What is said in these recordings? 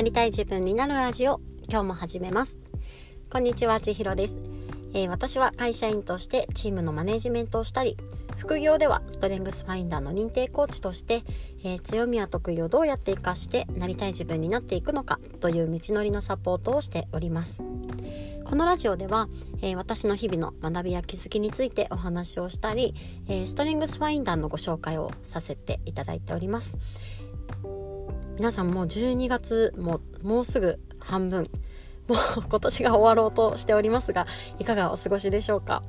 なりたい自分になるラジオ今日も始めます。こんにちは千尋です、えー、私は会社員としてチームのマネジメントをしたり副業ではストレングスファインダーの認定コーチとして、えー、強みや得意をどうやって活かしてなりたい自分になっていくのかという道のりのサポートをしております。このラジオでは、えー、私の日々の学びや気づきについてお話をしたり、えー、ストレングスファインダーのご紹介をさせていただいております。皆さんもう12月ももうすぐ半分。もう 今年が終わろうとしておりますがいかがお過ごしでしょうか、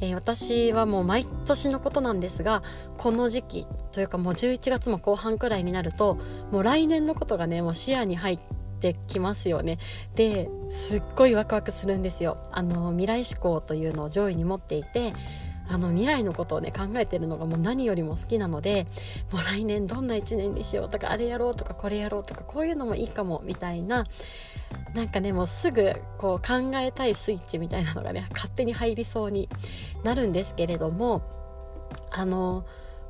えー、私はもう毎年のことなんですがこの時期というかもう11月も後半くらいになるともう来年のことがねもう視野に入ってきますよね。ですっごいワクワクするんですよ。あの未来志向というのを上位に持っていてあの未来のことをね考えてるのがもう何よりも好きなのでもう来年どんな1年にしようとかあれやろうとかこれやろうとかこういうのもいいかもみたいななんかねもうすぐこう考えたいスイッチみたいなのがね勝手に入りそうになるんですけれどもあの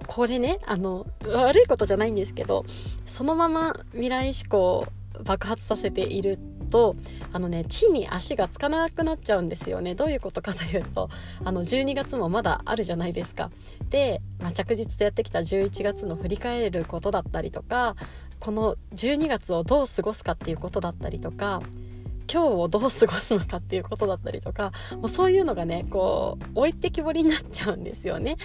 これねあの悪いことじゃないんですけどそのまま未来志向爆発させているとあのね地に足がつかなくなっちゃうんですよね。どういうことかというとあの12月もまだあるじゃないですか。で、まあ、着実とやってきた11月の振り返ることだったりとかこの12月をどう過ごすかっていうことだったりとか今日をどう過ごすのかっていうことだったりとかもうそういうのがねこう置いてきぼりになっちゃうんですよね。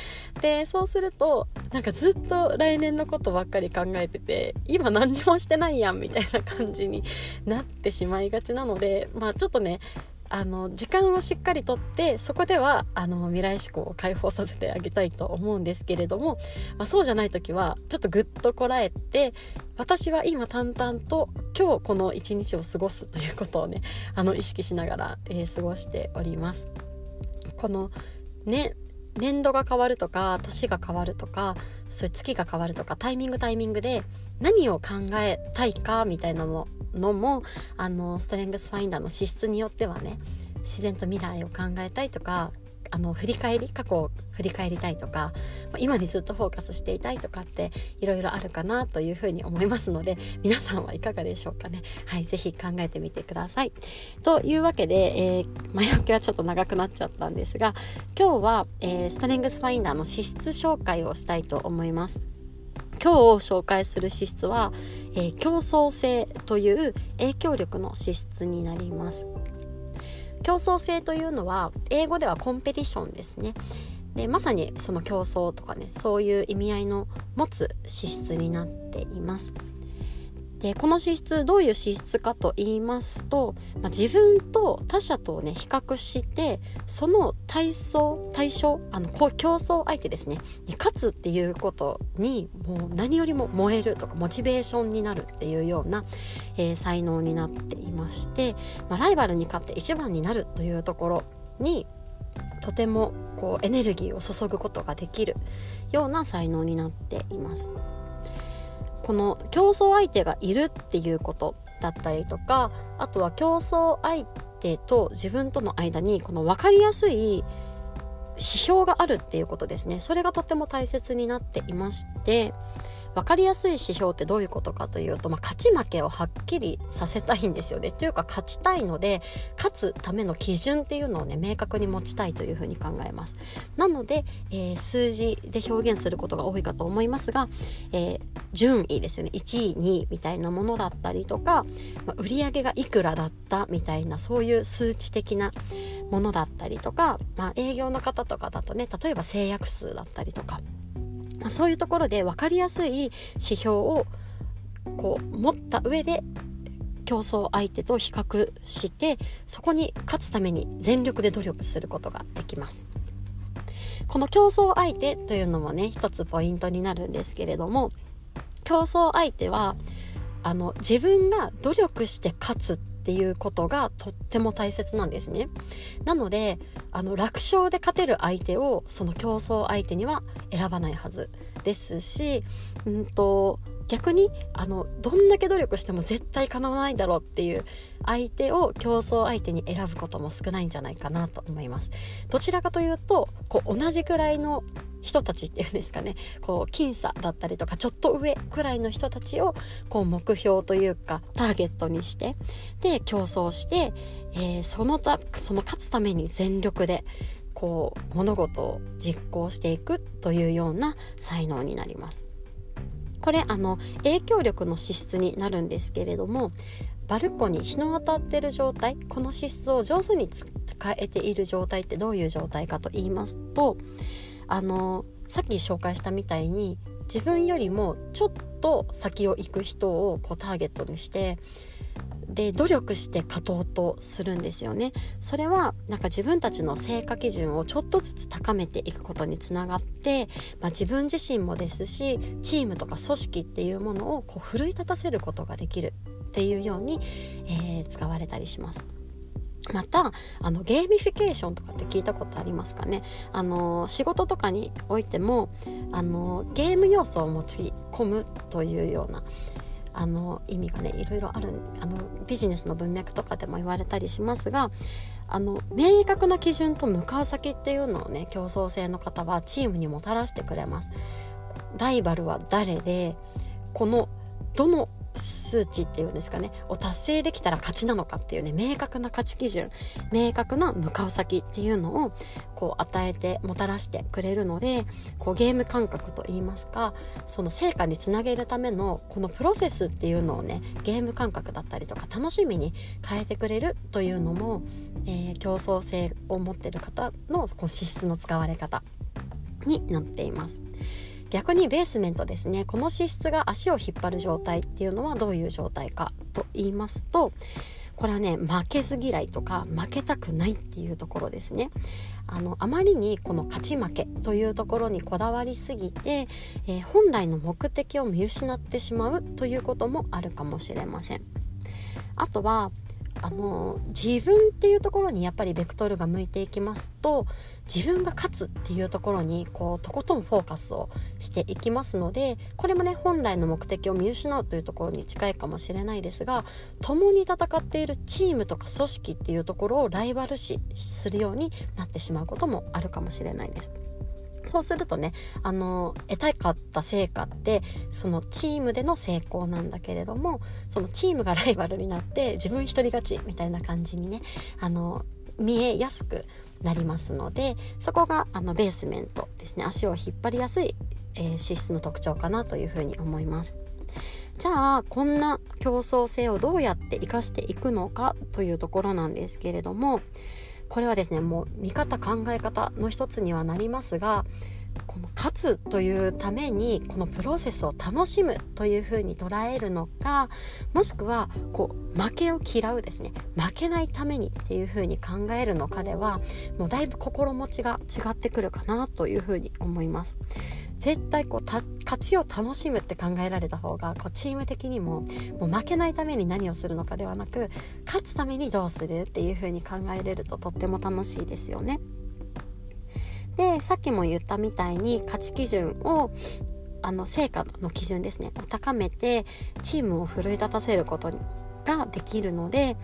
でそうするとなんかずっと来年のことばっかり考えてて今何にもしてないやんみたいな感じになってしまいがちなのでまあちょっとねあの時間をしっかりとってそこではあの未来志向を解放させてあげたいと思うんですけれども、まあ、そうじゃない時はちょっとぐっとこらえて私は今淡々と今日この一日を過ごすということをねあの意識しながら、えー、過ごしております。このね年度が変わるとか年が変わるとかそういう月が変わるとかタイミングタイミングで何を考えたいかみたいなののもあのストレングスファインダーの資質によってはね自然と未来を考えたいとかあの振り返り過去を振り返りたいとか今にずっとフォーカスしていたいとかっていろいろあるかなというふうに思いますので皆さんはいかがでしょうかね。はい是非考えてみてください。というわけで、えー、前置きはちょっと長くなっちゃったんですが今日は、えー、ストレングスファインダーの資質紹介をしたいと思います。今日紹介する資質は、えー、競争性という影響力の資質になります。競争性というのは英語ではコンペティションですね。でまさにその競争とかねそういう意味合いの持つ資質になっています。でこの資質どういう資質かと言いますと、まあ、自分と他者とね比較してその対象対象あの競争相手ですねに勝つっていうことにもう何よりも燃えるとかモチベーションになるっていうような、えー、才能になっていまして、まあ、ライバルに勝って一番になるというところにとてもこうエネルギーを注ぐことができるような才能になっています。この競争相手がいるっていうことだったりとかあとは競争相手と自分との間にこの分かりやすい指標があるっていうことですね。それがとても大切になっていまして分かりやすい指標ってどういうことかというと、まあ、勝ち負けをはっきりさせたいんですよね。というか勝ちたいので勝つための基準っていうのをね明確に持ちたいというふうに考えます。なので、えー、数字で表現することが多いかと思いますが、えー、順位ですよね1位2位みたいなものだったりとか、まあ、売上がいくらだったみたいなそういう数値的なものだったりとか、まあ、営業の方とかだとね例えば制約数だったりとかまあ、そういうところで分かりやすい指標をこう持った上で競争相手と比較してそこに勝つために全力で努力することができます。この競争相手というのもね一つポイントになるんですけれども競争相手はあの自分が努力して勝つってていうことがとっても大切なんですね。なのであの楽勝で勝てる相手をその競争相手には選ばないはずですし、うんと、逆にあのどんだけ努力しても絶対かなわないだろうっていう相手を競争相手に選ぶことも少ないんじゃないかなと思いますどちらかというとこう同じくらいの人たちっていうんですかねこう僅差だったりとかちょっと上くらいの人たちをこう目標というかターゲットにしてで競争して、えー、そのたその勝つために全力でこう物事を実行していくというような才能になります。これあの影響力の資質になるんですけれどもバルコニー日の当たってる状態この資質を上手に使えている状態ってどういう状態かと言いますとあのさっき紹介したみたいに自分よりもちょっと先を行く人をこうターゲットにしてで努力して勝とうとするんですよねそれはなんか自分たちの成果基準をちょっとずつ高めていくことにつながって、まあ、自分自身もですしチームとか組織っていうものをこう奮い立たせることができるっていうように、えー、使われたりします。またあのゲーミフィケーションとかって聞いたことありますかねあの仕事とかにおいてもあのゲーム要素を持ち込むというようなあの意味がねいろいろあるあのビジネスの文脈とかでも言われたりしますがあの明確な基準と向かう先っていうのをね競争性の方はチームにもたらしてくれます。ライバルは誰でこのどの数値っていうんですかねを達成できたら勝ちなのかっていうね明確な価値基準明確な向かう先っていうのをこう与えてもたらしてくれるのでこうゲーム感覚といいますかその成果につなげるためのこのプロセスっていうのをねゲーム感覚だったりとか楽しみに変えてくれるというのも、えー、競争性を持ってる方のこう資質の使われ方になっています。逆にベースメントですね。この脂質が足を引っ張る状態っていうのはどういう状態かと言いますとこれはね負けず嫌いとか負けたくないっていうところですね。あのあまりにこの勝ち負けというところにこだわりすぎて、えー、本来の目的を見失ってしまうということもあるかもしれません。あとはあの自分っていうところにやっぱりベクトルが向いていきますと自分が勝つっていうところにこうとことんフォーカスをしていきますのでこれもね本来の目的を見失うというところに近いかもしれないですが共に戦っているチームとか組織っていうところをライバル視するようになってしまうこともあるかもしれないです。そうするとねあの得たかった成果ってそのチームでの成功なんだけれどもそのチームがライバルになって自分一人勝ちみたいな感じにねあの見えやすくなりますのでそこがあのベースメントですね足を引っ張りやすい、えー、資質の特徴かなというふうに思います。じゃあこんな競争性をどうやって生かしていくのかというところなんですけれどもこれはですねもう見方考え方の一つにはなりますがこの勝つというためにこのプロセスを楽しむというふうに捉えるのかもしくはこう負けを嫌うですね負けないためにっていうふうに考えるのかではもうだいぶ心持ちが違ってくるかなというふうに思います。絶対こう勝ちを楽しむって考えられた方がこうチーム的にももう負けないために何をするのかではなく勝つためにどうするっていう風に考えれるととっても楽しいですよね。でさっきも言ったみたいに価値基準をあの成果の基準ですね。を高めてチームを奮い立たせることができるので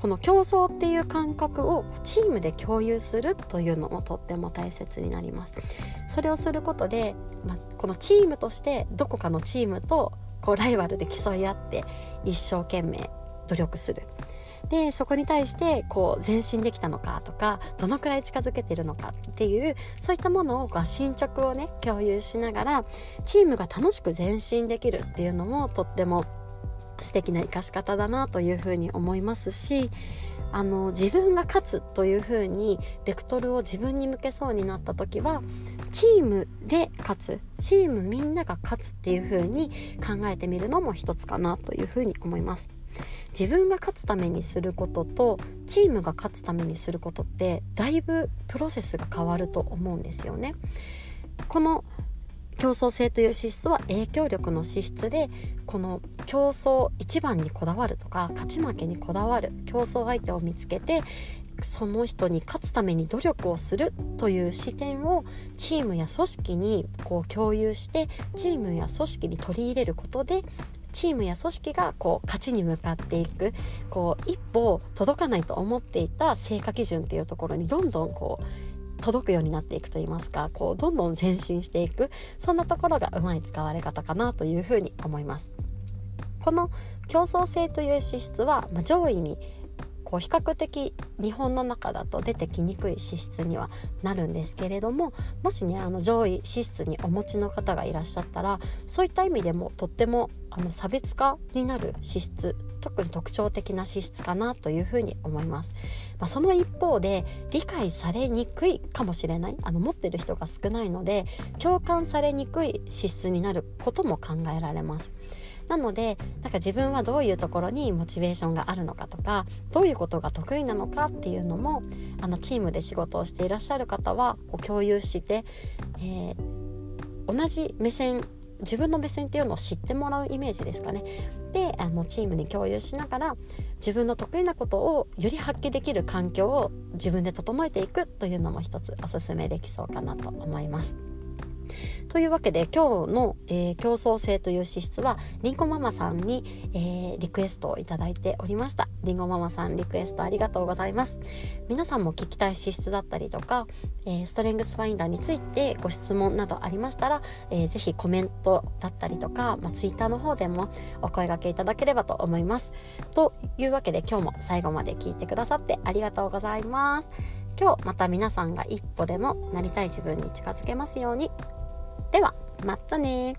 この競争っていう感覚をチームで共有するというのもとっても大切になります。それをすることで、まこのチームとしてどこかのチームとこうライバルで競い合って一生懸命努力する。でそこに対してこう前進できたのかとかどのくらい近づけてるのかっていうそういったものをこう進捗をね共有しながらチームが楽しく前進できるっていうのもとっても素敵な生かし方だなというふうに思いますしあの自分が勝つというふうにベクトルを自分に向けそうになった時はチームで勝つチームみんなが勝つっていうふうに考えてみるのも一つかなというふうに思います。自分が勝つためにすることとチームが勝つためにすることってだいぶプロセスが変わると思うんですよね。この競争性という資質は影響力の資質でこの競争一番にこだわるとか勝ち負けにこだわる競争相手を見つけてその人に勝つために努力をするという視点をチームや組織にこう共有してチームや組織に取り入れることでチームや組織がこう勝ちに向かっていくこう一歩届かないと思っていた成果基準っていうところにどんどんこう届くようになっていくといいますかこうどんどん前進していくそんなところがうまい使われ方かなというふうに思います。この競争性という資質は、まあ、上位にこう比較的日本の中だと出てきにくい資質にはなるんですけれどももしねあの上位資質にお持ちの方がいらっしゃったらそういった意味でもとってもあの差別化になる資質特に特徴的な資質かなというふうに思います、まあ、その一方で理解されにくいかもしれないあの持ってる人が少ないので共感されにくい資質になることも考えられます。なのでなんか自分はどういうところにモチベーションがあるのかとかどういうことが得意なのかっていうのもあのチームで仕事をしていらっしゃる方はこう共有して、えー、同じ目線自分の目線っていうのを知ってもらうイメージですかね。であのチームに共有しながら自分の得意なことをより発揮できる環境を自分で整えていくというのも一つおすすめできそうかなと思います。というわけで今日の、えー、競争性という資質はりんごママさんに、えー、リクエストをいただいておりました。りんごママさんリクエストありがとうございます。皆さんも聞きたい資質だったりとか、えー、ストレングスファインダーについてご質問などありましたら、えー、ぜひコメントだったりとか、まあ、ツイッターの方でもお声掛けいただければと思います。というわけで今日も最後まで聞いてくださってありがとうございます。今日また皆さんが一歩でもなりたい自分に近づけますように。ではまたね